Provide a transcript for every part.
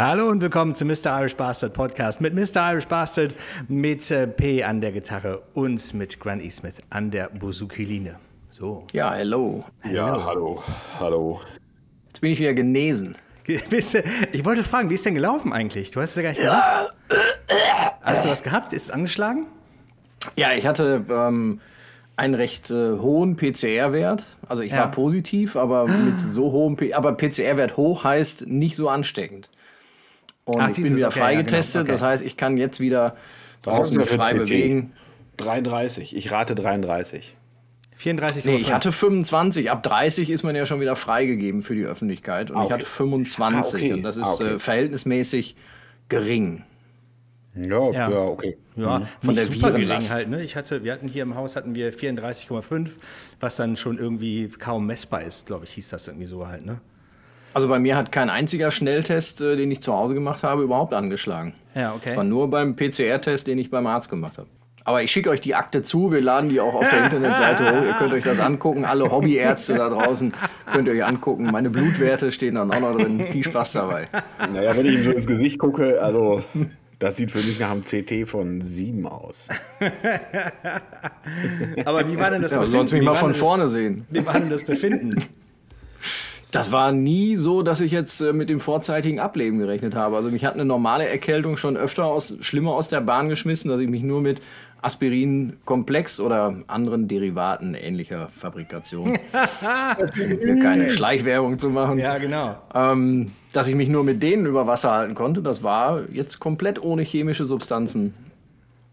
Hallo und willkommen zum Mr. Irish Bastard Podcast mit Mr. Irish Bastard, mit äh, P an der Gitarre und mit Grant E. Smith an der Bouzoukiline. So. Ja, hello. Ja, hallo, hallo. Jetzt bin ich wieder genesen. Ich wollte fragen, wie ist denn gelaufen eigentlich? Du hast es ja gar nicht gesagt. Hast du was gehabt? Ist es angeschlagen? Ja, ich hatte ähm, einen recht äh, hohen PCR-Wert. Also ich Ja. war positiv, aber mit so hohem P aber PCR-Wert hoch heißt nicht so ansteckend. Und Ach, ich bin wieder okay, ja, freigetestet. genau, okay. Das heißt, ich kann jetzt wieder draußen mich frei CT? bewegen. 33, ich rate 33. 34,5. Nee, ich hatte 25. Ab 30 ist man ja schon wieder freigegeben für die Öffentlichkeit. Und Ah, ich okay. hatte 25. Ah, okay. Und das Ah, ist okay. äh, verhältnismäßig gering. Ja, Ja. ja, okay. Ja, Von nicht der super gering halt. Ne? Ich hatte, wir hatten hier im Haus hatten wir 34,5, was dann schon irgendwie kaum messbar ist, glaube ich, hieß das irgendwie so halt. Ne? Also bei mir hat kein einziger Schnelltest, äh, den ich zu Hause gemacht habe, überhaupt angeschlagen. Ja, okay. Es war nur beim PCR-Test, den ich beim Arzt gemacht habe. Aber ich schicke euch die Akte zu, wir laden die auch auf der Internetseite hoch. Ihr könnt euch das angucken. Alle Hobbyärzte da draußen könnt ihr euch angucken. Meine Blutwerte stehen dann auch noch drin. Viel Spaß dabei. Naja, wenn ich ihm so ins Gesicht gucke, also das sieht für mich nach einem CT von 7 aus. Aber wie war denn das Ja, sollst mich Wie mal von vorne das, sehen. Wie war denn das Befinden? Das war nie so, dass ich jetzt äh, mit dem vorzeitigen Ableben gerechnet habe. Also mich hat eine normale Erkältung schon öfter aus, schlimmer aus der Bahn geschmissen, dass ich mich nur mit Aspirin-Komplex oder anderen Derivaten ähnlicher Fabrikation, hier keine Schleichwerbung zu machen, ja, genau. ähm, dass ich mich nur mit denen über Wasser halten konnte. Das war jetzt komplett ohne chemische Substanzen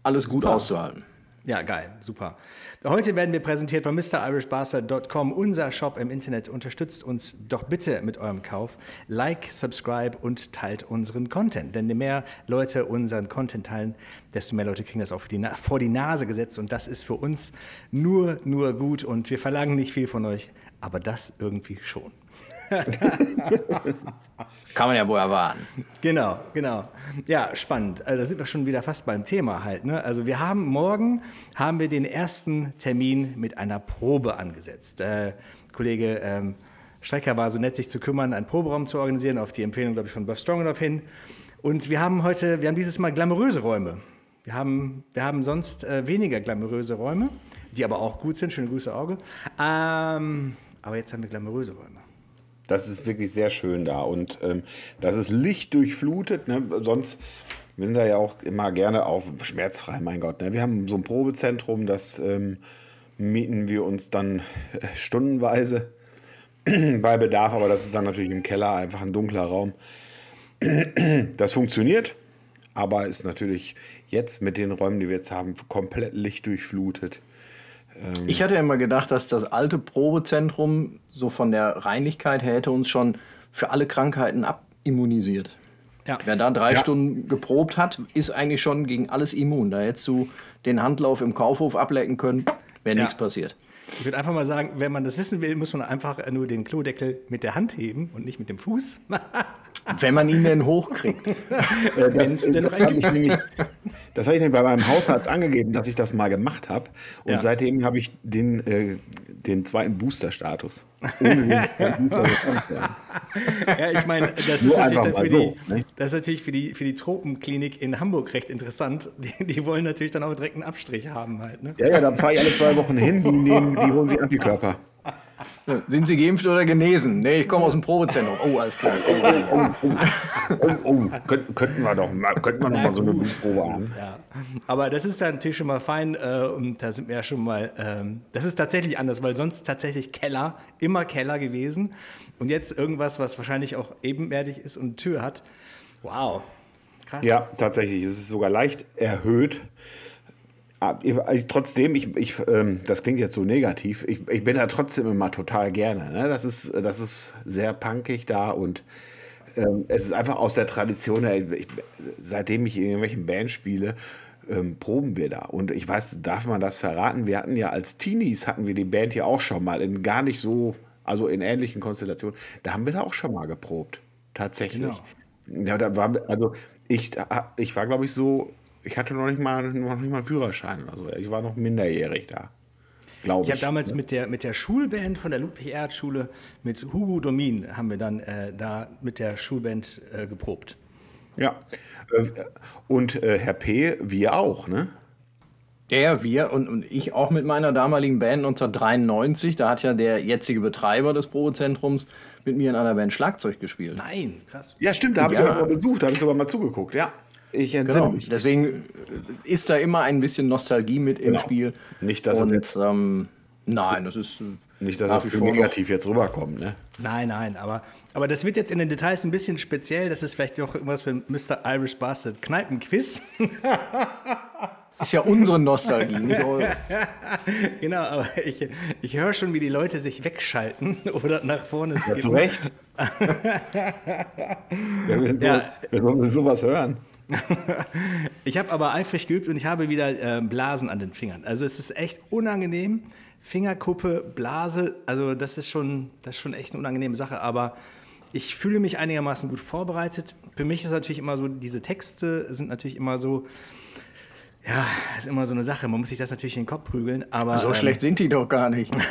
alles gut auszuhalten. Ja, geil, super. Heute werden wir präsentiert von MrIrishBastard.com. Unser Shop im Internet unterstützt uns doch bitte mit eurem Kauf. Like, subscribe und teilt unseren Content. Denn je mehr Leute unseren Content teilen, desto mehr Leute kriegen das auch die vor die Nase gesetzt. Und das ist für uns nur, nur gut. Und wir verlangen nicht viel von euch, aber das irgendwie schon. Kann man ja wohl erwarten. Genau, genau. Ja, spannend. Also da sind wir schon wieder fast beim Thema halt. Ne? Also wir haben morgen haben wir den ersten Termin mit einer Probe angesetzt. Äh, Kollege ähm, Strecker war so nett, sich zu kümmern, einen Proberaum zu organisieren, auf die Empfehlung, glaube ich, von Buff Strongenough hin. Und wir haben heute, wir haben dieses Mal glamouröse Räume. Wir haben, wir haben sonst äh, weniger glamouröse Räume, die aber auch gut sind. Schöne Grüße, Auge. Ähm, aber jetzt haben wir glamouröse Räume. Das ist wirklich sehr schön da und ähm, das ist lichtdurchflutet. Ne? Sonst, wir sind da ja auch immer gerne auch schmerzfrei, mein Gott. Ne? Wir haben so ein Probezentrum, das ähm, mieten wir uns dann äh, stundenweise bei Bedarf, aber das ist dann natürlich im Keller einfach ein dunkler Raum. Das funktioniert, aber ist natürlich jetzt mit den Räumen, die wir jetzt haben, komplett lichtdurchflutet. Ich hatte immer gedacht, dass das alte Probezentrum so von der Reinlichkeit her hätte uns schon für alle Krankheiten abimmunisiert. Ja. Wer da drei Ja. Stunden geprobt hat, ist eigentlich schon gegen alles immun. Da hättest du den Handlauf im Kaufhof ablecken können, wäre Ja. nichts passiert. Ich würde einfach mal sagen, wenn man das wissen will, muss man einfach nur den Klodeckel mit der Hand heben und nicht mit dem Fuß. Wenn man ihn denn hochkriegt. Wenn's denn noch das habe ich nämlich, bei meinem Hausarzt angegeben, dass ich das mal gemacht habe. Und Ja. seitdem habe ich den, äh, den zweiten Booster-Status. Ja, ich meine, das so, die, ne? das ist natürlich für die, für die Tropenklinik in Hamburg recht interessant. Die, die wollen natürlich dann auch direkt einen Abstrich haben halt. Ne? Ja, ja, da fahre ich alle zwei Wochen hin, die, nehmen, die holen sich Antikörper. Sind Sie geimpft oder genesen? Nee, ich komme aus dem Probezentrum. Oh, alles klar. Oh, oh, könnten, könnten wir doch mal, könnten wir noch mal so eine Blutprobe haben. Ja. Aber das ist ja natürlich schon mal fein äh, und da sind wir ja schon mal, ähm, das ist tatsächlich anders, weil sonst tatsächlich Keller, immer Keller gewesen und jetzt irgendwas, was wahrscheinlich auch ebenerdig ist und eine Tür hat. Wow, krass. Ja, tatsächlich. Es ist sogar leicht erhöht. Ich- Trotzdem, ich, ich, ähm, das klingt jetzt so negativ, ich, ich bin da trotzdem immer total gerne. Ne? Das, ist, das ist sehr punkig da und ähm, es ist einfach aus der Tradition, ich, seitdem ich in irgendwelchen Bands spiele, ähm, proben wir da. Und ich weiß, darf man das verraten? Wir hatten ja als Teenies, hatten wir die Band hier auch schon mal in gar nicht so, also in ähnlichen Konstellationen, da haben wir da auch schon mal geprobt. Tatsächlich. Genau. Ja, da war, also ich, ich war, glaube ich, so, ich hatte noch nicht mal, noch nicht mal einen Führerschein. Also ich war noch minderjährig da. Glaube Ich ich. habe damals mit der, mit der Schulband von der Ludwig-Erhard-Schule, mit Hugo Domin, haben wir dann äh, da mit der Schulband äh, geprobt. Ja. Äh, Und äh, Herr P., wir auch, ne? Ja, ja, wir und, und ich auch mit meiner damaligen Band 1993. Da hat ja der jetzige Betreiber des Probezentrums mit mir in einer Band Schlagzeug gespielt. Nein, krass. Ja, stimmt, da habe Ja. ich euch mal besucht, da habe ich sogar mal zugeguckt, ja. Ich entsinne Genau. mich. Deswegen äh, ist da immer ein bisschen Nostalgie mit im Genau. Spiel. Nicht, dass und, jetzt- ähm, nein, das ist äh, Nicht, dass das so negativ jetzt rüberkommt, ne? Nein, nein, aber, aber das wird jetzt in den Details ein bisschen speziell. Das ist vielleicht auch irgendwas für Mr. Irish Bastard Kneipenquiz. Ist ja unsere Nostalgie, nicht eure. genau, aber ich, ich höre schon, wie die Leute sich wegschalten oder nach vorne Ja, skippen. zu Recht. ja, wir, so, Ja. wir sollen sowas hören. Ich habe aber eifrig geübt und ich habe wieder äh, Blasen an den Fingern. Also es ist echt unangenehm. Fingerkuppe, Blase, also das ist schon, das ist schon echt eine unangenehme Sache, aber ich fühle mich einigermaßen gut vorbereitet. Für mich ist natürlich immer so, diese Texte sind natürlich immer so, ja, ist immer so eine Sache. Man muss sich das natürlich in den Kopf prügeln, aber So ähm, schlecht sind die doch gar nicht.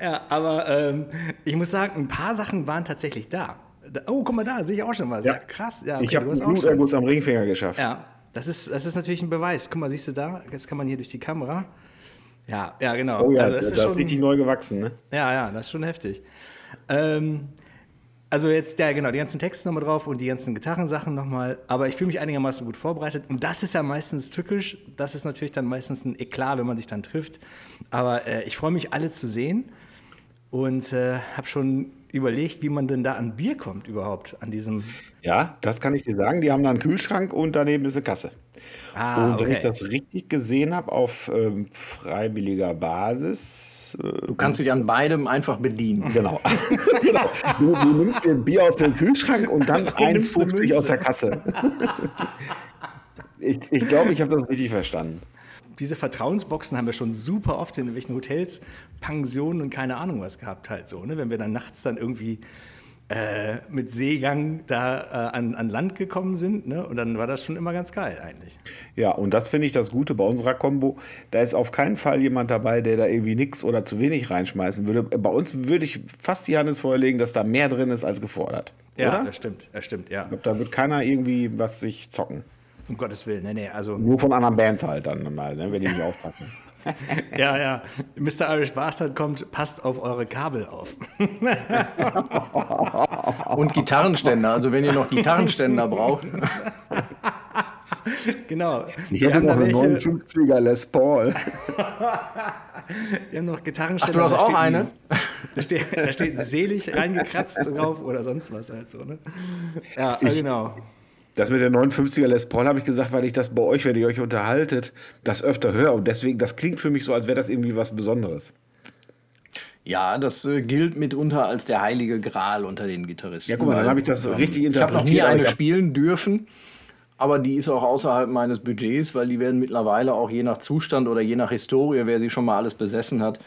Ja, aber ähm, ich muss sagen, ein paar Sachen waren tatsächlich da. Da- Oh, guck mal da, sehe ich auch schon was. Ja, Ja. krass. Ja, ich okay, habe auch schon. Bluterguss am Ringfinger geschafft. Ja, das ist, das ist natürlich ein Beweis. Guck mal, siehst du da? Jetzt kann man hier durch die Kamera. Ja, ja, genau. Oh ja, also das ist ist schon, richtig neu gewachsen, ne? ja, ja, das ist schon heftig. Ähm, also jetzt, ja genau, die ganzen Texte nochmal drauf und die ganzen Gitarrensachen nochmal. Aber ich fühle mich einigermaßen gut vorbereitet. Und das ist ja meistens tückisch. Das ist natürlich dann meistens ein Eklat, wenn man sich dann trifft. Aber äh, ich freue mich, alle zu sehen. Und äh, habe schon überlegt, wie man denn da an Bier kommt überhaupt, an diesem... Ja, das kann ich dir sagen. Die haben da einen Kühlschrank und daneben ist eine Kasse. Ah, und wenn ich okay. das richtig gesehen habe, auf ähm, freiwilliger Basis. Äh, Du kannst dich an beidem einfach bedienen. genau. genau. Du, du nimmst dir ein Bier aus dem Kühlschrank und dann nimmst eine 1,50 Münze. aus der Kasse. ich glaube, ich, glaub, ich habe das richtig verstanden. Diese Vertrauensboxen haben wir schon super oft in welchen Hotels, Pensionen und keine Ahnung was gehabt halt so, ne? Wenn wir dann nachts dann irgendwie äh, mit Seegang da äh, an, an Land gekommen sind, ne? Und dann war das schon immer ganz geil eigentlich. Ja, und das finde ich das Gute bei unserer Combo. Da ist auf keinen Fall jemand dabei, der da irgendwie nichts oder zu wenig reinschmeißen würde. Bei uns würde ich fast die Hand ins Feuer legen, dass da mehr drin ist als gefordert. Ja, oder? das stimmt, das stimmt, ja. Ich glaub, da wird keiner irgendwie was sich zocken. Um Gottes Willen, nee, nee, also, Nur von anderen Bands halt dann mal, ne, wenn die nicht aufpassen. ja, ja. Mr. Irish Bastard kommt, passt auf eure Kabel auf. Und Gitarrenständer. Also wenn ihr noch Gitarrenständer braucht. genau. Ich Wir hätte haben noch welche, 59er Les Paul. wir haben noch Gitarrenständer. Ach, du hast da auch steht eine? die- Da steht, da steht selig reingekratzt drauf oder sonst was halt so, ne? Ja, Ich- genau. Das mit der 59er Les Paul habe ich gesagt, weil ich das bei euch, wenn ihr euch unterhaltet, das öfter höre. Und deswegen, das klingt für mich so, als wäre das irgendwie was Besonderes. Ja, das äh, gilt mitunter als der heilige Gral unter den Gitarristen. Ja, guck mal, dann habe ich das richtig Ich habe noch nie interpretiert, eine spielen dürfen, aber die ist auch außerhalb meines Budgets, weil die werden mittlerweile auch je nach Zustand oder je nach Historie, wer sie schon mal alles besessen hat,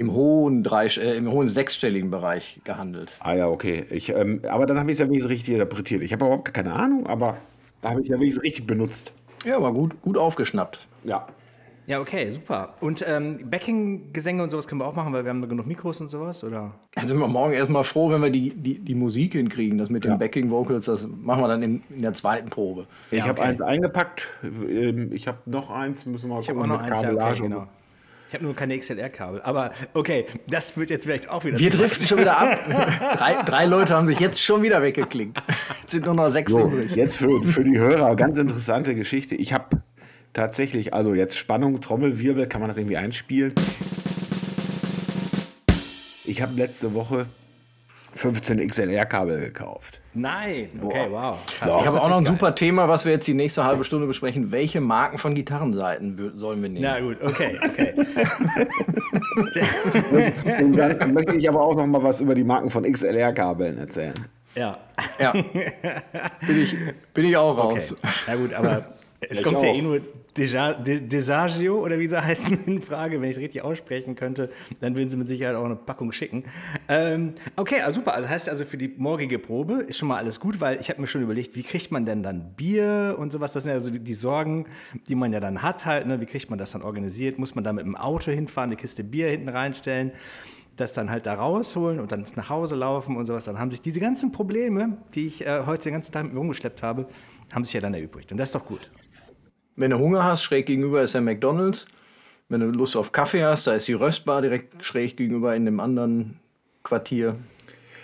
im hohen, drei, äh, im hohen sechsstelligen Bereich gehandelt. Ah ja, okay. Ich, ähm, aber dann habe ich es ja wenigstens richtig interpretiert. Ich habe überhaupt keine Ahnung, aber da habe ich es ja wenigstens richtig benutzt. Ja, aber gut, gut aufgeschnappt. Ja. Ja, okay, super. Und ähm, Backing-Gesänge und sowas können wir auch machen, weil wir haben genug Mikros und sowas, oder? Da sind wir morgen erstmal froh, wenn wir die, die, die Musik hinkriegen. Das mit den Ja. Backing Vocals, das machen wir dann in, in der zweiten Probe. Ich Ja, habe okay. eins eingepackt. Ähm, Ich habe noch eins. Müssen wir mal Ich habe gucken auch noch mit eins, ja, okay, genau. Ich habe nur keine XLR-Kabel. Aber okay, das wird jetzt vielleicht auch wieder Wir driften schon wieder ab. drei, drei Leute haben sich jetzt schon wieder weggeklickt. Jetzt sind nur noch sechs So, übrig. jetzt für, für die Hörer ganz interessante Geschichte. Ich habe tatsächlich, also jetzt Spannung, Trommelwirbel, kann man das irgendwie einspielen? Ich habe letzte Woche 15 XLR-Kabel gekauft. Nein, okay, wow. So. Ich habe auch noch ein natürlich super Thema, was wir jetzt die nächste halbe Stunde besprechen. Welche Marken von Gitarrenseiten sollen wir nehmen? Na gut, okay, okay. Und dann möchte ich aber auch noch mal was über die Marken von XLR-Kabeln erzählen. ja, Ja. bin, ich, bin ich auch okay. raus. Ja gut, aber es Ich kommt ja eh nur Desagio oder wie sie heißen in Frage. Wenn ich es richtig aussprechen könnte, dann würden sie mit Sicherheit auch eine Packung schicken. Ähm, okay, also super. Also heißt also für die morgige Probe ist schon mal alles gut, weil ich habe mir schon überlegt, wie kriegt man denn dann Bier und sowas? Das sind ja so die, die Sorgen, die man ja dann hat halt. Ne? Wie kriegt man das dann organisiert? Muss man da mit dem Auto hinfahren, eine Kiste Bier hinten reinstellen? das dann halt da rausholen und dann nach Hause laufen und sowas. Dann haben sich diese ganzen Probleme, die ich äh, heute den ganzen Tag mit mir rumgeschleppt habe, haben sich ja dann erübrigt. Und das ist doch gut. Wenn du Hunger hast, schräg gegenüber ist der McDonalds. Wenn du Lust auf Kaffee hast, da ist die Röstbar direkt schräg gegenüber in dem anderen Quartier.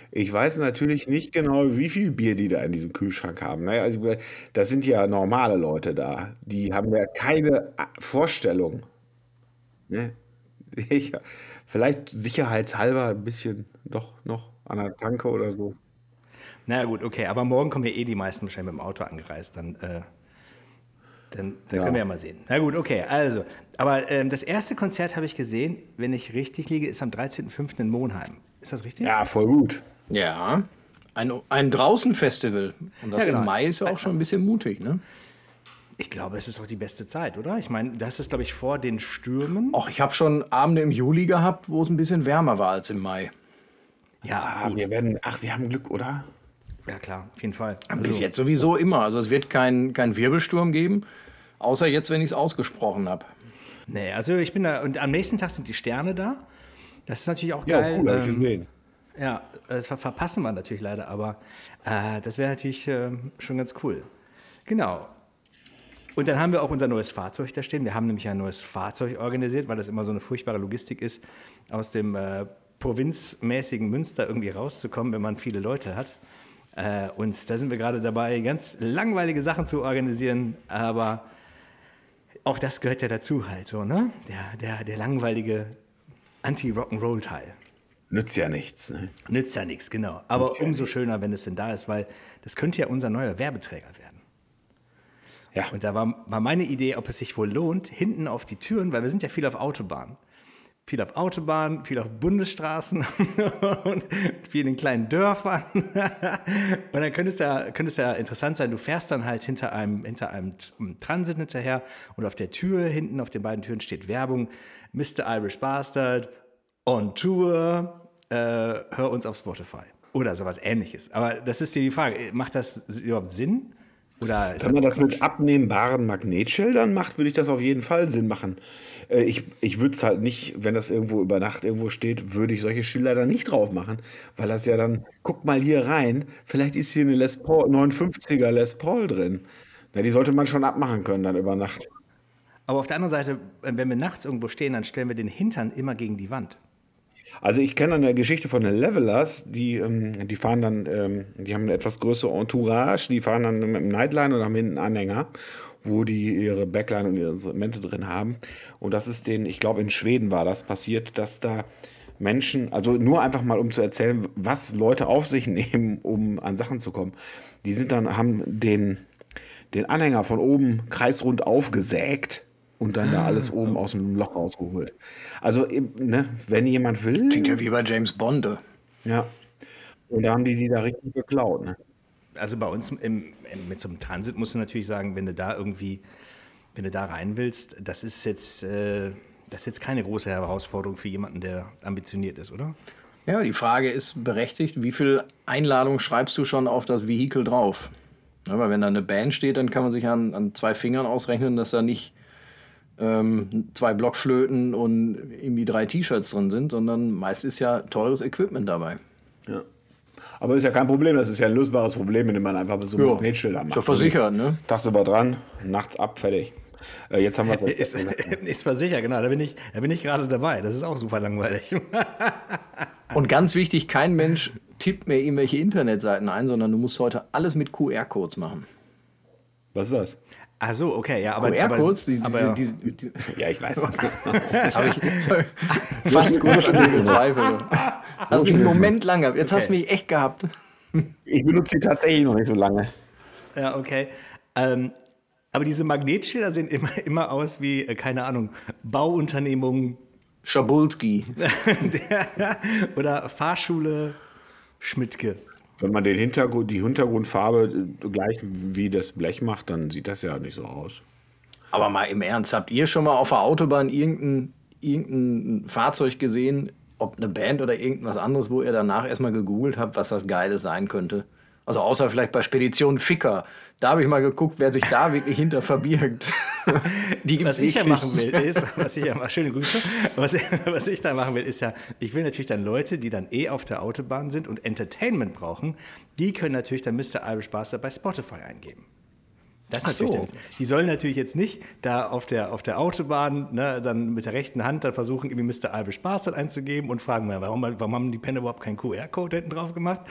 Ich weiß natürlich nicht genau, wie viel Bier die da in diesem Kühlschrank haben. Naja, also, das sind ja normale Leute da. Die haben ja keine Vorstellung. Ne? Ich, vielleicht sicherheitshalber ein bisschen doch noch an der Tanke oder so. Na gut, okay, aber morgen kommen ja eh die meisten wahrscheinlich mit dem Auto angereist. Dann, äh, dann, dann Ja. können wir ja mal sehen. Na gut, okay, also. Aber ähm, das erste Konzert habe ich gesehen, wenn ich richtig liege, ist am 13.05. in Monheim. Ist das richtig? Ja, voll gut. Ja. Ein, ein Draußenfestival. Und das Ja, genau. im Mai ist ja auch schon ein bisschen mutig, ne? Ich glaube, es ist auch die beste Zeit, oder? Ich meine, das ist, glaube ich, vor den Stürmen. Och, ich habe schon Abende im Juli gehabt, wo es ein bisschen wärmer war als im Mai. Ja, Ah, wir werden, ach, wir haben Glück, oder? Ja klar, auf jeden Fall. Bis Also, jetzt sowieso immer. Also es wird keinen kein Wirbelsturm geben, außer jetzt, wenn ich es ausgesprochen habe. Nee, also ich bin da, und am nächsten Tag sind die Sterne da. Das ist natürlich auch Ja, geil. cool, habe ich Ähm, gesehen. Ja, das ver verpassen wir natürlich leider, aber äh, das wäre natürlich ähm, schon ganz cool. Genau. Und dann haben wir auch unser neues Fahrzeug da stehen. Wir haben nämlich ein neues Fahrzeug organisiert, weil das immer so eine furchtbare Logistik ist, aus dem äh, provinzmäßigen Münster irgendwie rauszukommen, wenn man viele Leute hat. Äh, und da sind wir gerade dabei, ganz langweilige Sachen zu organisieren, aber auch das gehört ja dazu halt so, ne? Der, der, der langweilige Anti-Rock'n'Roll-Teil. Nützt ja nichts. Ne? Nützt ja nichts, genau. Aber Nützt ja umso schöner, wenn es denn da ist, weil das könnte ja unser neuer Werbeträger werden. Ja, Und da war, war meine Idee, ob es sich wohl lohnt, hinten auf die Türen, weil wir sind ja viel auf Autobahn. Viel auf Autobahnen, viel auf Bundesstraßen und viel in kleinen Dörfern. und dann könnte es, ja, könnte es ja interessant sein, du fährst dann halt hinter einem, hinter einem Transit hinterher und auf der Tür hinten, auf den beiden Türen steht Werbung, Mr. Irish Bastard, on Tour, äh, hör uns auf Spotify. Oder sowas ähnliches. Aber das ist dir die Frage, macht das überhaupt Sinn? Oder ist Wenn man das Quatsch? mit abnehmbaren Magnetschildern macht, würde ich das auf jeden Fall Sinn machen. Äh, Ich, ich würde es halt nicht, wenn das irgendwo über Nacht irgendwo steht, würde ich solche Schilder dann nicht drauf machen, weil das ja dann, guck mal hier rein, vielleicht ist hier eine Les Paul, 59er Les Paul drin. Na, die sollte man schon abmachen können dann über Nacht. Aber auf der anderen Seite, wenn wir nachts irgendwo stehen, dann stellen wir den Hintern immer gegen die Wand. Also ich kenne eine Geschichte von den Levelers, die, ähm, die fahren dann, ähm, die haben eine etwas größere Entourage, die fahren dann mit dem Nightline und haben hinten einen Anhänger, wo die ihre Backline und ihre Instrumente drin haben. Und das ist denen, ich glaube in Schweden war das passiert, dass da Menschen, also nur einfach mal um zu erzählen, was Leute auf sich nehmen, um an Sachen zu kommen. Die sind dann, haben den, den Anhänger von oben kreisrund aufgesägt und dann da alles oben aus dem Loch rausgeholt. Also, ne, wenn jemand will. Klingt ja wie bei James Bond. äh. Ja. Und da haben die die da richtig geklaut. Ne? Also bei uns im, im, mit so einem Transit musst du natürlich sagen, wenn du da irgendwie, wenn du da rein willst, das ist jetzt, äh, das ist jetzt keine große Herausforderung für jemanden, der ambitioniert ist, oder? Ja, die Frage ist berechtigt, wie viel Einladung schreibst du schon auf das Vehikel drauf? Ja, weil wenn da eine Band steht, dann kann man sich an, an zwei Fingern ausrechnen, dass da nicht ähm, zwei Blockflöten und irgendwie drei T-Shirts drin sind, sondern meist ist ja teures Equipment dabei. Ja. Aber ist ja kein Problem, das ist ja ein lösbares Problem, wenn man einfach so Ja, Magnetschilder macht. ist ja versichert, ne? Tagsüber dran, nachts ab, fertig. Äh, jetzt haben wir Ist, ist zwar sicher, genau, da bin ich, da bin ich gerade dabei. Das ist auch super langweilig. Und ganz wichtig, kein Mensch tippt mehr irgendwelche Internetseiten ein, sondern du musst heute alles mit QR-Codes machen. Was ist das? Ach so, okay, ja, aber. QR-Codes, die, aber, diese, diese, die, Ja, ich weiß. Jetzt habe ich jetzt hab ich fast kurz an dir gezweifelt. Hast mich einen Moment lang gehabt. Jetzt hast du Okay. mich echt gehabt. Ich benutze die tatsächlich noch nicht so lange. Ja, okay. Ähm, aber diese Magnetschilder sehen immer, immer aus wie, äh, keine Ahnung, Bauunternehmung Schabulski. oder Fahrschule Schmidtke. Wenn man den Hintergrund, die Hintergrundfarbe äh, gleich wie das Blech macht, dann sieht das ja nicht so aus. Aber mal im Ernst, habt ihr schon mal auf der Autobahn irgendein, irgendein Fahrzeug gesehen, ob eine Band oder irgendwas anderes, wo ihr danach erstmal gegoogelt habt, was das Geile sein könnte? Also außer vielleicht bei Spedition Ficker. Da habe ich mal geguckt, wer sich da wirklich hinter verbirgt. Die was ich ja machen will, ist, was ich ja mal, schöne Grüße, was ich, was ich da machen will, ist ja, ich will natürlich dann Leute, die dann eh auf der Autobahn sind und Entertainment brauchen, die können natürlich dann Mr. Irish Bastard bei Spotify eingeben. Das ist natürlich so. Die sollen natürlich jetzt nicht da auf der, auf der Autobahn ne, dann mit der rechten Hand dann versuchen, irgendwie Mr. Irish Bastard einzugeben und fragen, warum, warum haben die Pen überhaupt keinen QR-Code hinten drauf gemacht?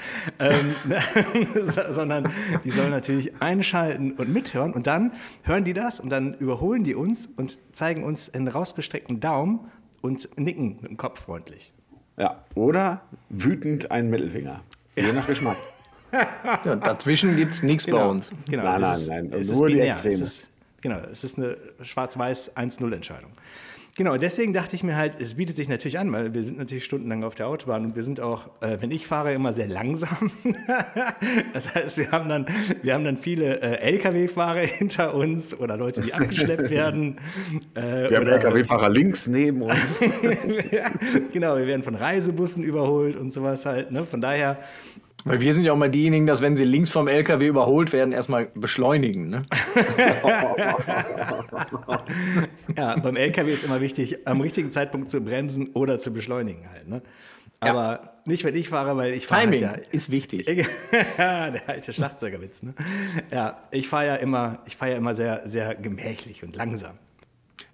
ähm, sondern die sollen natürlich einschalten und mithören und dann hören die das und dann überholen die uns und zeigen uns einen rausgestreckten Daumen und nicken mit dem Kopf freundlich. Ja, oder wütend einen Mittelfinger. Je nach Geschmack. Ja, dazwischen gibt es nichts genau, bei uns. Genau, nein, nein, ist, nein, es nur ist die. Extreme. Es ist, genau, es ist eine schwarz-weiß 1-0-Entscheidung. Genau, deswegen dachte ich mir halt, es bietet sich natürlich an, weil wir sind natürlich stundenlang auf der Autobahn und wir sind auch, äh, wenn ich fahre, immer sehr langsam. das heißt, wir haben dann, wir haben dann viele äh, Lkw-Fahrer hinter uns oder Leute, die abgeschleppt werden. Äh, wir haben Lkw-Fahrer links neben uns. genau, wir werden von Reisebussen überholt und sowas halt. Ne? Von daher weil wir sind ja auch mal diejenigen, dass wenn sie links vom LKW überholt werden, erstmal beschleunigen. Ne? ja, beim LKW ist immer wichtig, am richtigen Zeitpunkt zu bremsen oder zu beschleunigen halt. Ne? Aber ja. nicht, wenn ich fahre, weil ich fahre. Timing halt ja, ist wichtig. der alte Schlagzeugerwitz. Ne? Ja, ich fahre ja immer, ich fahre ja immer sehr, sehr gemächlich und langsam.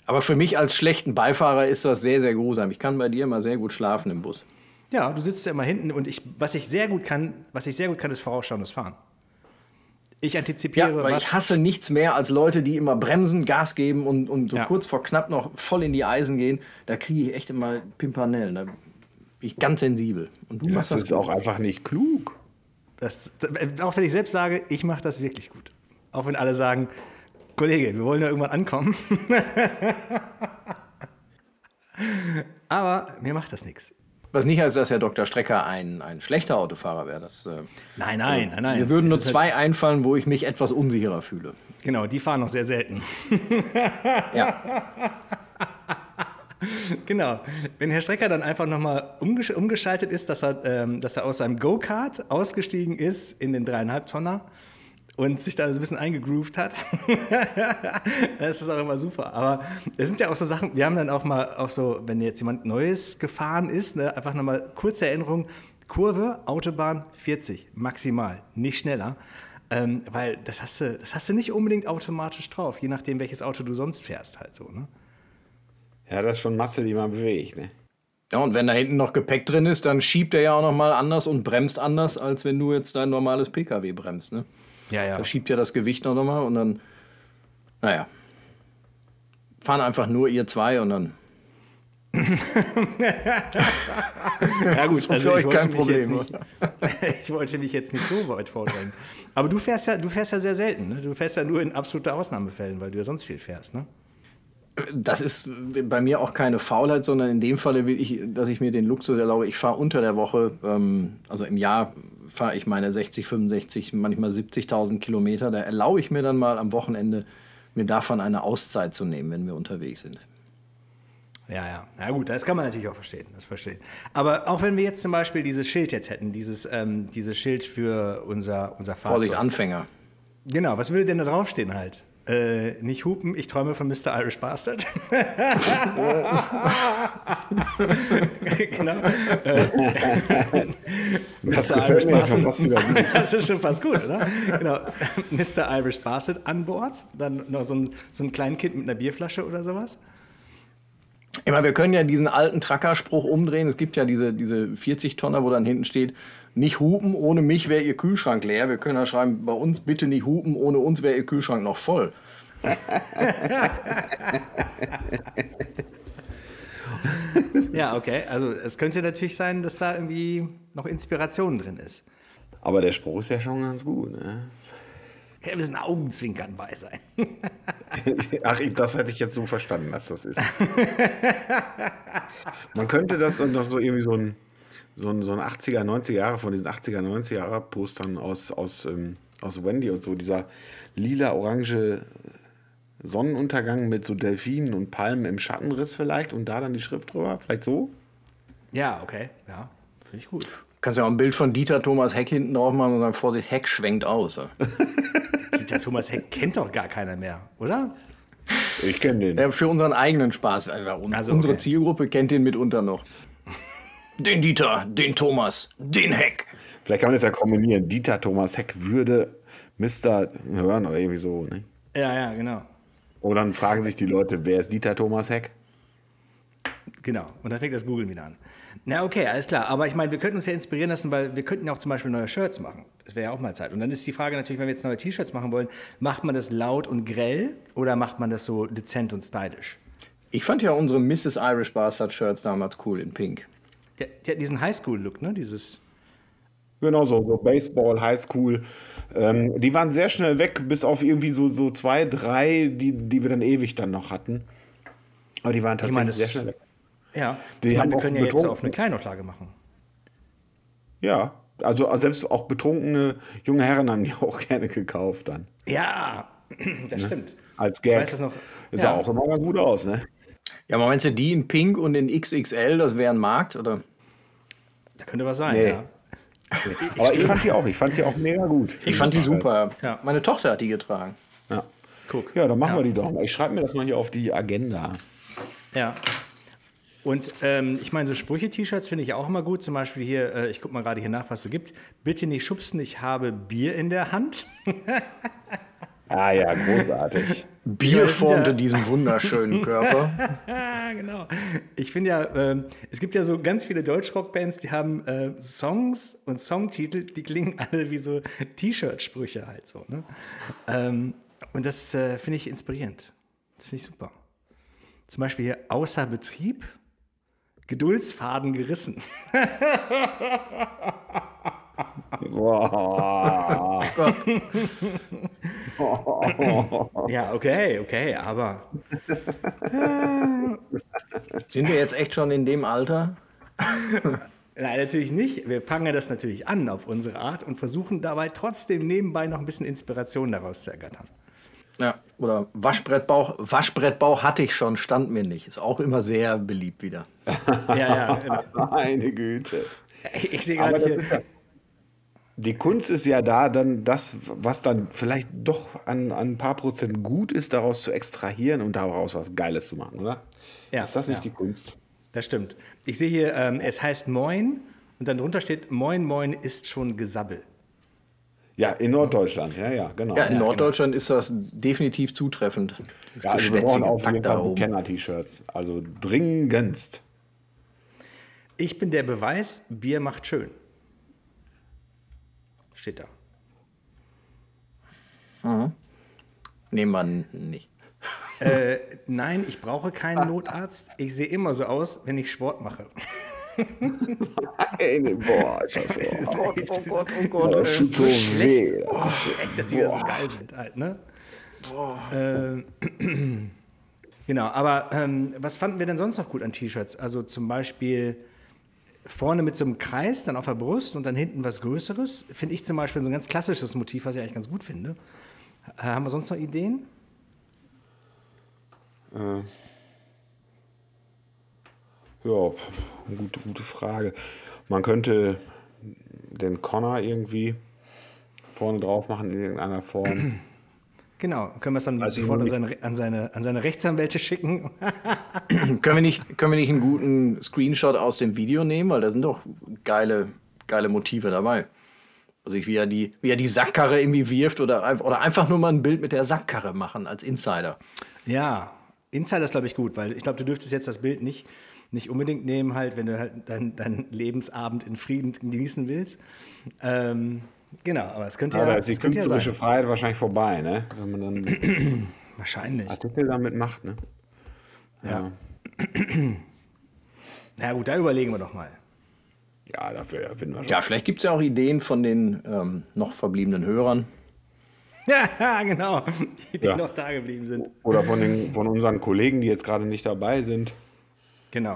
Aber für mich als schlechten Beifahrer ist das sehr, sehr grusam. Ich kann bei dir immer sehr gut schlafen im Bus. Ja, du sitzt ja immer hinten und ich, was ich sehr gut kann, was ich sehr gut kann, ist vorausschauendes Fahren. Ich antizipiere. Ja, weil was ich hasse nichts mehr als Leute, die immer bremsen, Gas geben und, und so ja. kurz vor knapp noch voll in die Eisen gehen. Da kriege ich echt immer Pimpanellen. Da bin ich ganz sensibel. Und du ja, machst das, das ist auch einfach nicht klug. Das, auch wenn ich selbst sage, ich mache das wirklich gut. Auch wenn alle sagen, Kollege, wir wollen ja irgendwann ankommen. Aber mir macht das nichts. Was nicht heißt, dass Herr Dr. Strecker ein, ein schlechter Autofahrer wäre. Das, äh, nein, nein, nein, nein. Mir würden nur zwei halt einfallen, wo ich mich etwas unsicherer fühle. Genau, die fahren noch sehr selten. ja. Genau. Wenn Herr Strecker dann einfach nochmal umgesch umgeschaltet ist, dass er, ähm, dass er aus seinem Go-Kart ausgestiegen ist in den dreieinhalb Tonner und sich da so ein bisschen eingegroovt hat. das ist auch immer super. Aber es sind ja auch so Sachen, wir haben dann auch mal, auch so, wenn jetzt jemand Neues gefahren ist, ne, einfach nochmal kurze Erinnerung, Kurve, Autobahn 40, maximal, nicht schneller. Ähm, weil das hast, du, das hast du nicht unbedingt automatisch drauf, je nachdem, welches Auto du sonst fährst, halt so. Ne? Ja, das ist schon Masse, die man bewegt. Ne? Ja, und wenn da hinten noch Gepäck drin ist, dann schiebt er ja auch nochmal anders und bremst anders, als wenn du jetzt dein normales PKW bremst. Ne? Ja, ja. Da schiebt ja das Gewicht noch mal und dann, naja, fahren einfach nur ihr zwei und dann. ja gut, also für euch kein Problem. Nicht, ich wollte mich jetzt nicht so weit vordrängen. Aber du fährst ja, du fährst ja sehr selten. Ne? Du fährst ja nur in absolute Ausnahmefällen, weil du ja sonst viel fährst. Ne? Das ist bei mir auch keine Faulheit, sondern in dem Falle will ich, dass ich mir den Luxus erlaube. Ich fahre unter der Woche, ähm, also im Jahr fahre ich meine 60, 65, manchmal 70.000 Kilometer. Da erlaube ich mir dann mal am Wochenende, mir davon eine Auszeit zu nehmen, wenn wir unterwegs sind. Ja, ja. Na gut, das kann man natürlich auch verstehen. Das verstehen. Aber auch wenn wir jetzt zum Beispiel dieses Schild jetzt hätten, dieses, ähm, dieses Schild für unser, unser Fahrzeug. Vorsicht, Anfänger. Genau, was würde denn da draufstehen halt? Äh, nicht hupen, ich träume von Mr. Irish Bastard. genau. Äh, Mr. Irish Bastard. das ist schon fast gut, oder? Genau. Mr. Irish Bastard an Bord. Dann noch so ein, so ein Kleinkind mit einer Bierflasche oder sowas. Immer, wir können ja diesen alten Trackerspruch umdrehen. Es gibt ja diese, diese 40-Tonner, wo dann hinten steht, nicht hupen, ohne mich wäre Ihr Kühlschrank leer. Wir können ja schreiben, bei uns bitte nicht hupen, ohne uns wäre Ihr Kühlschrank noch voll. ja, okay. Also es könnte natürlich sein, dass da irgendwie noch Inspiration drin ist. Aber der Spruch ist ja schon ganz gut, ne? Ja, ein bisschen Augenzwinkern bei sein. Ach, das hätte ich jetzt so verstanden, dass das ist. Man könnte das dann noch so irgendwie so ein, so ein, so ein 80er, 90er Jahre von diesen 80er, 90er Jahre Postern aus, aus, ähm, aus Wendy und so, dieser lila-orange Sonnenuntergang mit so Delfinen und Palmen im Schattenriss vielleicht und da dann die Schrift drüber, vielleicht so? Ja, okay, ja, finde ich gut. Kannst ja auch ein Bild von Dieter Thomas Heck hinten drauf machen und sagen, Vorsicht, Heck schwenkt aus. Dieter Thomas Heck kennt doch gar keiner mehr, oder? Ich kenne den. Ja, für unseren eigenen Spaß. Also Also, Unsere okay. Zielgruppe kennt den mitunter noch. Den Dieter, den Thomas, den Heck. Vielleicht kann man das ja kombinieren. Dieter Thomas Heck würde Mr. hören oder irgendwie so. Ne? Ja, ja, genau. Und dann fragen sich die Leute, wer ist Dieter Thomas Heck? Genau. Und dann fängt das Googeln wieder an. Na, okay, alles klar. Aber ich meine, wir könnten uns ja inspirieren lassen, weil wir könnten ja auch zum Beispiel neue Shirts machen. Das wäre ja auch mal Zeit. Und dann ist die Frage natürlich, wenn wir jetzt neue T-Shirts machen wollen, macht man das laut und grell oder macht man das so dezent und stylisch? Ich fand ja unsere Mrs. Irish Bastard Shirts damals cool in Pink. Der, der hat diesen Highschool-Look, ne? Dieses. Genau so, so Baseball, Highschool. Ähm, die waren sehr schnell weg, bis auf irgendwie so, so zwei, drei, die, die wir dann ewig dann noch hatten. Aber die waren tatsächlich meine, sehr schnell weg. Ja. Die ich meine, haben wir können ja jetzt auf eine Kleinauflage machen. Ja, also selbst auch betrunkene junge Herren haben die auch gerne gekauft dann. Ja, das stimmt. Als Gag. weiß das noch. Das Ja. sah auch immer gut aus, ne? Ja, aber meinst du, die in Pink und in XXL, das wäre ein Markt? Oder? Da könnte was sein, Nee. ja. Aber ich fand die auch, ich fand die auch mega gut. Ich fand die super. Ja. Meine Tochter hat die getragen. Ja, Guck. ja dann machen wir die doch mal. Ich schreibe mir das mal hier auf die Agenda. Ja. Und ähm, ich meine, so Sprüche-T-Shirts finde ich auch immer gut. Zum Beispiel hier, äh, ich gucke mal gerade hier nach, was es so gibt. Bitte nicht schubsen, ich habe Bier in der Hand. Ah ja, großartig. Bier formte ja- diesen wunderschönen Körper. Genau. Ich finde ja, ähm, es gibt ja so ganz viele Deutschrock-Bands, die haben äh, Songs und Songtitel, die klingen alle wie so T-Shirt-Sprüche halt so. Ne? Ähm, und das äh, finde ich inspirierend. Das finde ich super. Zum Beispiel hier außer Betrieb, Geduldsfaden gerissen. Boah. Ja, okay, okay, aber Sind wir jetzt echt schon in dem Alter? Nein, natürlich nicht. Wir prangern das natürlich an auf unsere Art und versuchen dabei trotzdem nebenbei noch ein bisschen Inspiration daraus zu ergattern. Ja. Oder Waschbrettbauch. Waschbrettbauch hatte ich schon, stand mir nicht. Ist auch immer sehr beliebt wieder. Ja, ja. genau. Meine Güte. Ich sehe gerade das hier. Die Kunst ist ja da, dann das, was dann vielleicht doch an, an ein paar Prozent gut ist, daraus zu extrahieren und daraus was Geiles zu machen, oder? Ja, ist das nicht ja. die Kunst? Das stimmt. Ich sehe hier, ähm, es heißt Moin und dann drunter steht Moin, Moin ist schon Gesabbel. Ja, in Norddeutschland, ja, ja, genau. Ja, in ja, Norddeutschland ist das definitiv zutreffend. Das Ja, also wir brauchen auf jeden Fall. Kenner-T-Shirts. Also dringendst. Ich bin der Beweis, Bier macht schön. Steht da. Nehmen wir nicht. Äh, nein, ich brauche keinen Notarzt. Ich sehe immer so aus, wenn ich Sport mache. Nee, boah, ist das so. Oh Gott, oh Gott, oh Gott. Das tut so weh. Echt, dass die wieder so geil sind halt, ne? Ähm, genau, aber ähm, was fanden wir denn sonst noch gut an T-Shirts? Also zum Beispiel vorne mit so einem Kreis, dann auf der Brust und dann hinten was Größeres. Finde ich zum Beispiel so ein ganz klassisches Motiv, was ich eigentlich ganz gut finde. Äh, haben wir sonst noch Ideen? Ja, gute, gute Frage. Man könnte den Connor irgendwie vorne drauf machen in irgendeiner Form. Genau, können wir es dann Also sofort an seine, an, seine, an seine Rechtsanwälte schicken? Können wir, nicht, können wir nicht einen guten Screenshot aus dem Video nehmen? Weil da sind doch geile, geile Motive dabei. Also ich, wie, er die, wie er die Sackkarre irgendwie wirft oder, oder einfach nur mal ein Bild mit der Sackkarre machen als Insider. Ja, Insider ist, glaube ich, gut, weil ich glaube, du dürftest jetzt das Bild nicht, nicht unbedingt nehmen, halt, wenn du halt deinen dein Lebensabend in Frieden genießen willst. Ähm, genau, aber es könnte ja, Aber da ist die es könnte ja künstlerische sein. Freiheit wahrscheinlich vorbei, ne? Wenn man dann Wahrscheinlich. Artikel damit macht, ne? Ja. Na gut, da überlegen wir doch mal. Ja, dafür finden wir schon. Ja, vielleicht gibt es ja auch Ideen von den ähm, noch verbliebenen Hörern. Ja, genau, die, die Ja. noch da geblieben sind. Oder von, den, von unseren Kollegen, die jetzt gerade nicht dabei sind. Genau.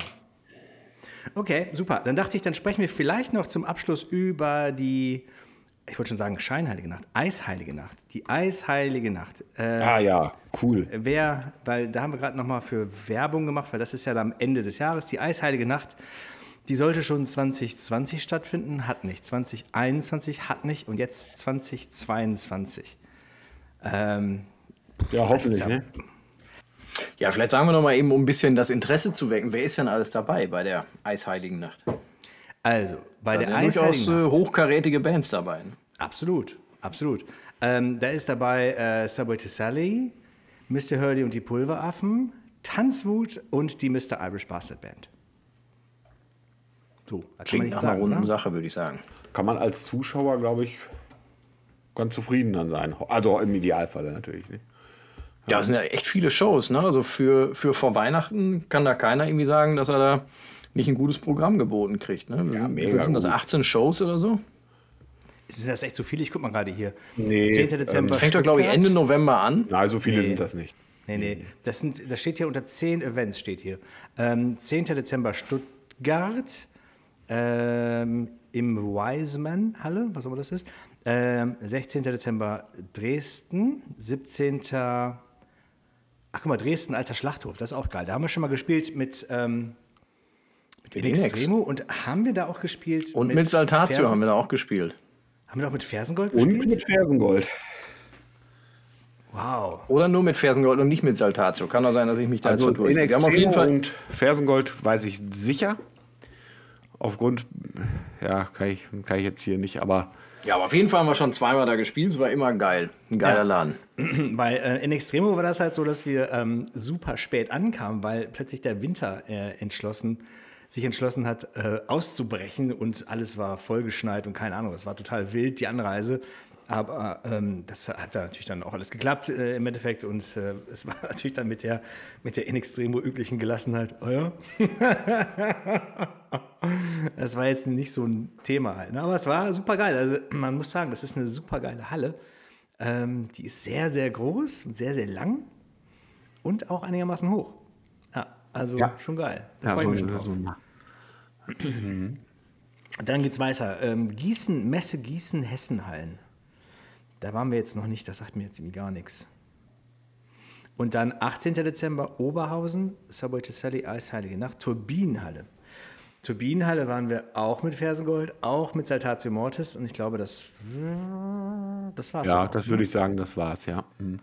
Okay, super. Dann dachte ich, dann sprechen wir vielleicht noch zum Abschluss über die, ich wollte schon sagen, scheinheilige Nacht, eisheilige Nacht. Die eisheilige Nacht. Äh, Ah ja, cool. Wer, weil da haben wir gerade nochmal für Werbung gemacht, weil das ist ja dann am Ende des Jahres, die Eisheilige Nacht. Die sollte schon 2020 stattfinden, hat nicht. 2021 hat nicht und jetzt 2022. Ähm, Ja, hoffentlich, ja- ne? Ja, vielleicht sagen wir noch mal eben, um ein bisschen das Interesse zu wecken. Wer ist denn alles dabei bei der Eisheiligen Nacht? Also, bei Da der sind durchaus äh, Nacht- hochkarätige Bands dabei. ne? Absolut, absolut. Ähm, da ist dabei äh, Subway to Sally, Mr. Hurley und die Pulveraffen, Tanzwut und die Mr. Irish Bastard Band. So, da kann man Klingt nach einer sagen, runden? Sache, würde ich sagen. Kann man als Zuschauer, glaube ich, ganz zufrieden dann sein. Also im Idealfall natürlich. Ne? Ja, es sind ja echt viele Shows. Ne? Also für, für vor Weihnachten kann da keiner irgendwie sagen, dass er da nicht ein gutes Programm geboten kriegt. Ne? Ja, Wie mega sind das? gut. 18 Shows oder so? Sind das echt so viele? Ich guck mal gerade hier. Nee, 10. Dezember. Das fängt doch, glaube ich. Ende November an. Nein, so viele Nee. sind das nicht. Nee, nee. Das, sind, das steht hier unter 10 Events, steht hier. Ähm, 10. Dezember Stuttgart, ähm, im Wiseman Halle, was auch immer das ist. Ähm, 16. Dezember Dresden, 17. Ach guck mal, Dresden, alter Schlachthof, das ist auch geil. Da haben wir schon mal gespielt mit, ähm, In. Extremo und haben wir da auch gespielt Und mit, Saltatio Fersen- haben wir da auch gespielt. Haben wir auch mit Fersengold Und gespielt? mit Fersengold. Wow. Oder nur mit Fersengold und nicht mit Saltatio. Kann doch sein, dass ich mich da Also jetzt in Wir haben auf jeden Extremo Fall. und Fersengold weiß ich sicher. Aufgrund, ja, kann ich, kann ich jetzt hier nicht, aber Ja, aber auf jeden Fall haben wir schon zweimal da gespielt. Es war immer geil. Ein geiler Ja. Laden. Bei äh, in Extremo war das halt so, dass wir ähm, super spät ankamen, weil plötzlich der Winter äh, entschlossen, sich entschlossen hat, äh, auszubrechen und alles war vollgeschneit und keine Ahnung, es war total wild, die Anreise. Aber ähm, das hat da natürlich dann auch alles geklappt äh, im Endeffekt und äh, es war natürlich dann mit der, mit der in Extremo üblichen Gelassenheit, oh ja. das war jetzt nicht so ein Thema halt, ne? aber es war super geil. Also man muss sagen, das ist eine super geile Halle. Ähm, die ist sehr, sehr groß und sehr, sehr lang und auch einigermaßen hoch. Also Ja. schon geil. Da ja, so, mich schon so ein Dann geht's weiter. Ähm, Gießen, Messe Gießen, Hessenhallen. Da waren wir jetzt noch nicht, das sagt mir jetzt irgendwie gar nichts. Und dann 18. Dezember Oberhausen, Subway to Sally, Eisheilige Nacht, Turbinenhalle. Turbinenhalle waren wir auch mit Fersengold, auch mit Saltatio Mortis und ich glaube, das, das war's. Ja, auch. das würde ich sagen, das war's, ja. Mhm.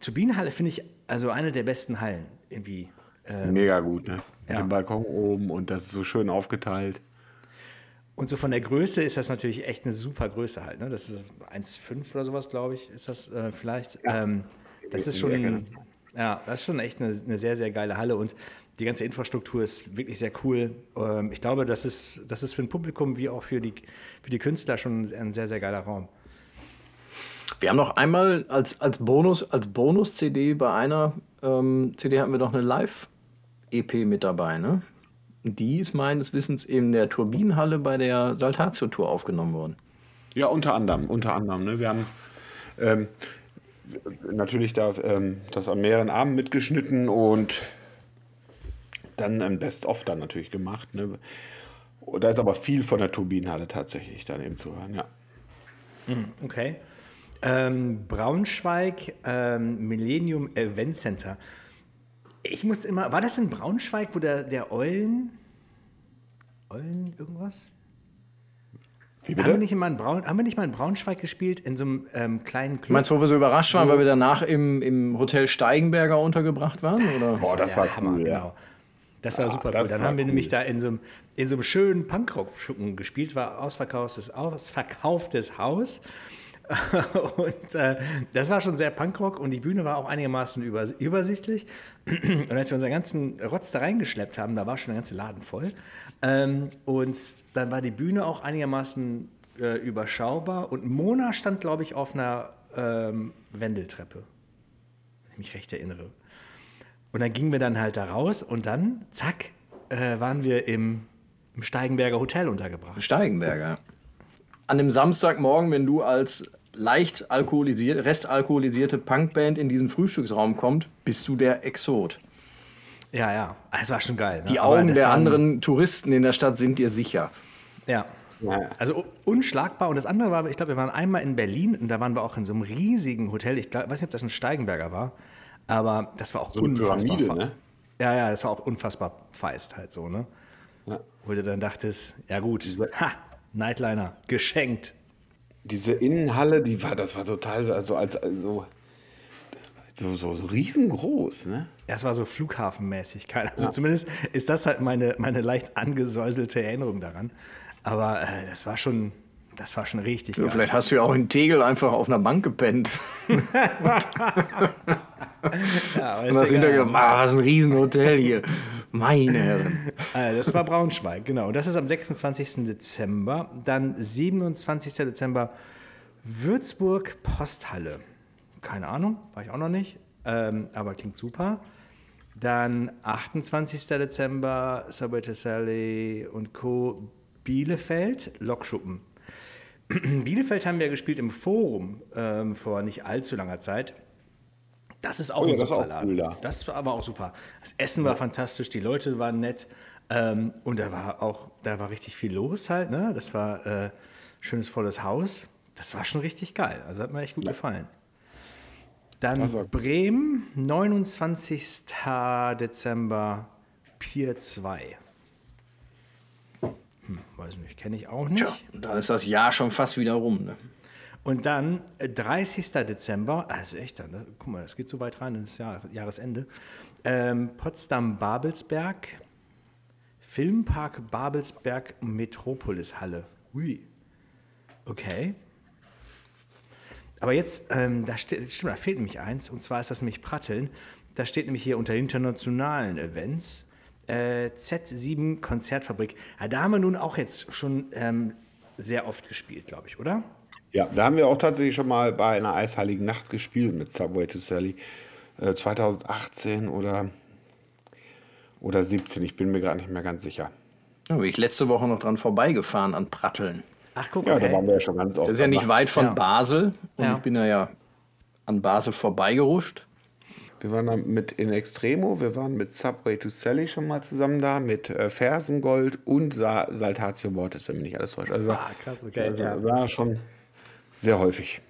Turbinenhalle finde ich also eine der besten Hallen irgendwie. Äh, Mega gut, ne? Mit ja. dem Balkon oben und das ist so schön aufgeteilt. Und so von der Größe ist das natürlich echt eine super Größe halt. Ne? Das ist 1,5 oder sowas, glaube ich, ist das äh, vielleicht. Ähm, das ist schon, ja, das ist schon echt eine, eine sehr, sehr geile Halle und die ganze Infrastruktur ist wirklich sehr cool. Ähm, ich glaube, das ist, das ist für ein Publikum wie auch für die, für die Künstler schon ein sehr, sehr geiler Raum. Wir haben noch einmal als, als Bonus, als Bonus-CD bei einer ähm, CD hatten wir noch eine Live-EP mit dabei, ne? Die ist meines Wissens in der Turbinenhalle bei der Saltatio-Tour aufgenommen worden. Ja, unter anderem, unter anderem. Ne? Wir haben ähm, natürlich da ähm, das an mehreren Abenden mitgeschnitten und dann ein Best-of dann natürlich gemacht. Ne? Da ist aber viel von der Turbinenhalle tatsächlich dann eben zu hören, ja. Okay. Ähm, Braunschweig, ähm, Millennium Event Center. Ich muss immer, war das in Braunschweig, wo der, der Eulen, Eulen irgendwas? Wie Haben wir, nicht mal in Braun, haben wir nicht mal in Braunschweig gespielt, in so einem ähm, kleinen Club? Du meinst, wo wir so überrascht waren, weil wir danach im, im Hotel Steigenberger untergebracht waren? Oder? Boah, das war Hammer, cool, ja. genau. Das war super das cool. Dann haben wir cool. nämlich da in so einem, in so einem schönen Punkrock-Schuppen gespielt, war ausverkauftes, ausverkauftes Haus. und äh, das war schon sehr Punkrock und die Bühne war auch einigermaßen über, übersichtlich. Und als wir unseren ganzen Rotz da reingeschleppt haben, da war schon der ganze Laden voll. Ähm, und dann war die Bühne auch einigermaßen äh, überschaubar und Mona stand, glaube ich, auf einer ähm, Wendeltreppe, wenn ich mich recht erinnere. Und dann gingen wir dann halt da raus und dann, zack, äh, waren wir im, im Steigenberger Hotel untergebracht. Steigenberger. An dem Samstagmorgen, wenn du als leicht alkoholisiert, restalkoholisierte Punkband in diesen Frühstücksraum kommst, bist du der Exot. Ja, ja, es war schon geil. ne? Die Augen der anderen Touristen in der Stadt sind dir sicher. Ja. Ja. Also unschlagbar. Und das andere war, ich glaube, wir waren einmal in Berlin und da waren wir auch in so einem riesigen Hotel. Ich glaub, weiß nicht, ob das ein Steigenberger war, aber das war auch eine unfassbar. Pyramide, ne? Ja, ja, das war auch unfassbar feist halt so, ne? Wo du dann dachtest, ja gut, ha, Nightliner, geschenkt. Diese Innenhalle, die war, das war total, also als also, so, so, so riesengroß, ne? Ja, es war so flughafenmäßig. Also zumindest ist das halt meine, meine leicht angesäuselte Erinnerung daran. Aber äh, das war schon, das war schon richtig geil. Vielleicht hast du ja auch in Tegel einfach auf einer Bank gepennt. Ja, Und ist hast egal. hinterher gedacht, ah, was ein Riesenhotel hier. Meine Herren. Äh, das war Braunschweig, genau. Das ist am 26. Dezember. Dann 27. Dezember Würzburg Posthalle. Keine Ahnung, war ich auch noch nicht, ähm, aber klingt super. Dann 28. Dezember to Sally und Co. Bielefeld, Lokschuppen. Bielefeld haben wir gespielt im Forum ähm, vor nicht allzu langer Zeit. Das ist auch Oh ja, ein super auch Laden. cool da. Das war aber auch super. Das Essen war fantastisch, die Leute waren nett ähm, und da war auch, da war richtig viel los halt. Ne? Das war äh, schönes volles Haus. Das war schon richtig geil. Also hat mir echt gut gefallen. Dann war- Bremen, 29. Dezember, Pier 2. Hm, weiß nicht, kenne ich auch nicht. Tja, und da ist das Jahr schon fast wieder rum. Ne? Und dann äh, 30. Dezember, ah, das ist echt, ne? guck mal, das geht so weit rein ins Jahr, Jahresende. Ähm, Potsdam-Babelsberg, Filmpark Babelsberg Metropolis Halle. Ui. Okay. Aber jetzt, ähm, da, steht, stimmt, da fehlt nämlich eins, und zwar ist das nämlich Pratteln. Da steht nämlich hier unter internationalen Events äh, Z7 Konzertfabrik. Ja, da haben wir nun auch jetzt schon ähm, sehr oft gespielt, glaube ich, oder? Ja, da haben wir auch tatsächlich schon mal bei einer eisheiligen Nacht gespielt mit Subway to Sally. Äh, 2018 oder, oder 17, ich bin mir gerade nicht mehr ganz sicher. Da bin ich letzte Woche noch dran vorbeigefahren an Pratteln. Ach, guck, Ja, okay. da waren wir ja schon ganz oft. Das ist ja nicht weit von Ja. Basel. Und Ja. ich bin da ja an Basel vorbeigeruscht. Wir waren da mit in Extremo, wir waren mit Subway to Sally schon mal zusammen da, mit äh, Fersengold und Sa Saltatio Mortis, wenn mich nicht alles täuscht. Also Ah, krass, okay, Also, ja. War schon sehr häufig.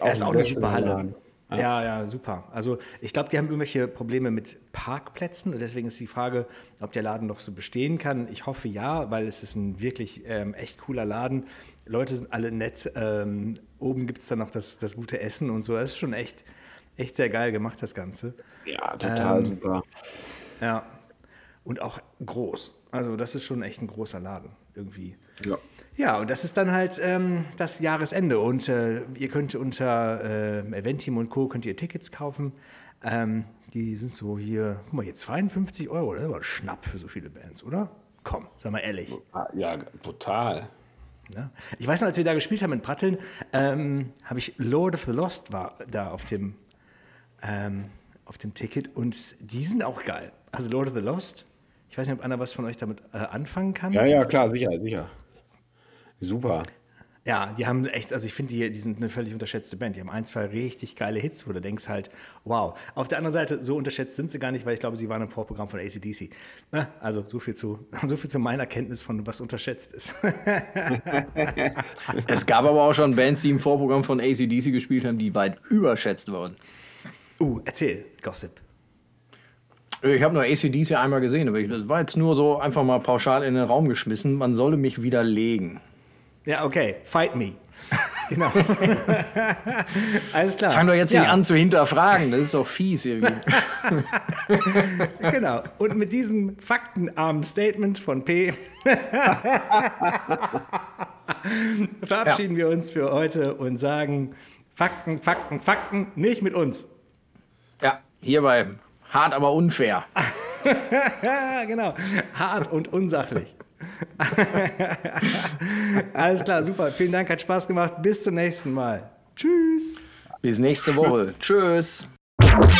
Er ist auch ein eine sehr super Halle. Laden. Ja. ja, super. Also ich glaube, die haben irgendwelche Probleme mit Parkplätzen und deswegen ist die Frage, ob der Laden noch so bestehen kann. Ich hoffe ja, weil es ist ein wirklich ähm, echt cooler Laden. Leute sind alle nett. Ähm, oben gibt es dann noch das, das gute Essen und so. Das ist schon echt, echt sehr geil gemacht, das Ganze. Ja, total Ähm, super. Ja. Und auch groß. Also das ist schon echt ein großer Laden irgendwie. Ja. Ja, und das ist dann halt ähm, das Jahresende. Und äh, ihr könnt unter äh, Eventim und Co. könnt ihr Tickets kaufen. Ähm, die sind so hier, guck mal hier, 52 Euro. Das war ein Schnapp für so viele Bands, oder? Komm, sag mal ehrlich. Ah, Ja, total. Ne? Ich weiß noch, als wir da gespielt haben in Pratteln, ähm, habe ich Lord of the Lost war da auf dem, ähm, auf dem Ticket und die sind auch geil. Also Lord of the Lost, ich weiß nicht, ob einer was von euch damit äh, anfangen kann. Ja, ja, klar, sicher, sicher. Super. Ja, die haben echt, also ich finde, die, die sind eine völlig unterschätzte Band. Die haben ein, zwei richtig geile Hits, wo du denkst halt, wow. Auf der anderen Seite, so unterschätzt sind sie gar nicht, weil ich glaube, sie waren im Vorprogramm von ACDC. Ne? Also so viel, zu, so viel zu meiner Kenntnis von, was unterschätzt ist. Es gab aber auch schon Bands, die im Vorprogramm von ACDC gespielt haben, die weit überschätzt wurden. uh, erzähl, Gossip. Ich habe nur ACDC einmal gesehen, aber ich, das war jetzt nur so einfach mal pauschal in den Raum geschmissen. Man solle mich widerlegen. Ja, okay, fight me. genau. Alles klar. Fang doch jetzt ja, nicht an zu hinterfragen, das ist doch fies irgendwie. Genau. Und mit diesem faktenarmen Statement von P verabschieden wir uns für heute und sagen Fakten, Fakten, Fakten, nicht mit uns. ja, hierbei hart, aber unfair. Ja, genau. Hart und unsachlich. Alles klar, super. Vielen Dank, hat Spaß gemacht. Bis zum nächsten Mal. Tschüss. Bis nächste Woche. Tschüss. Tschüss.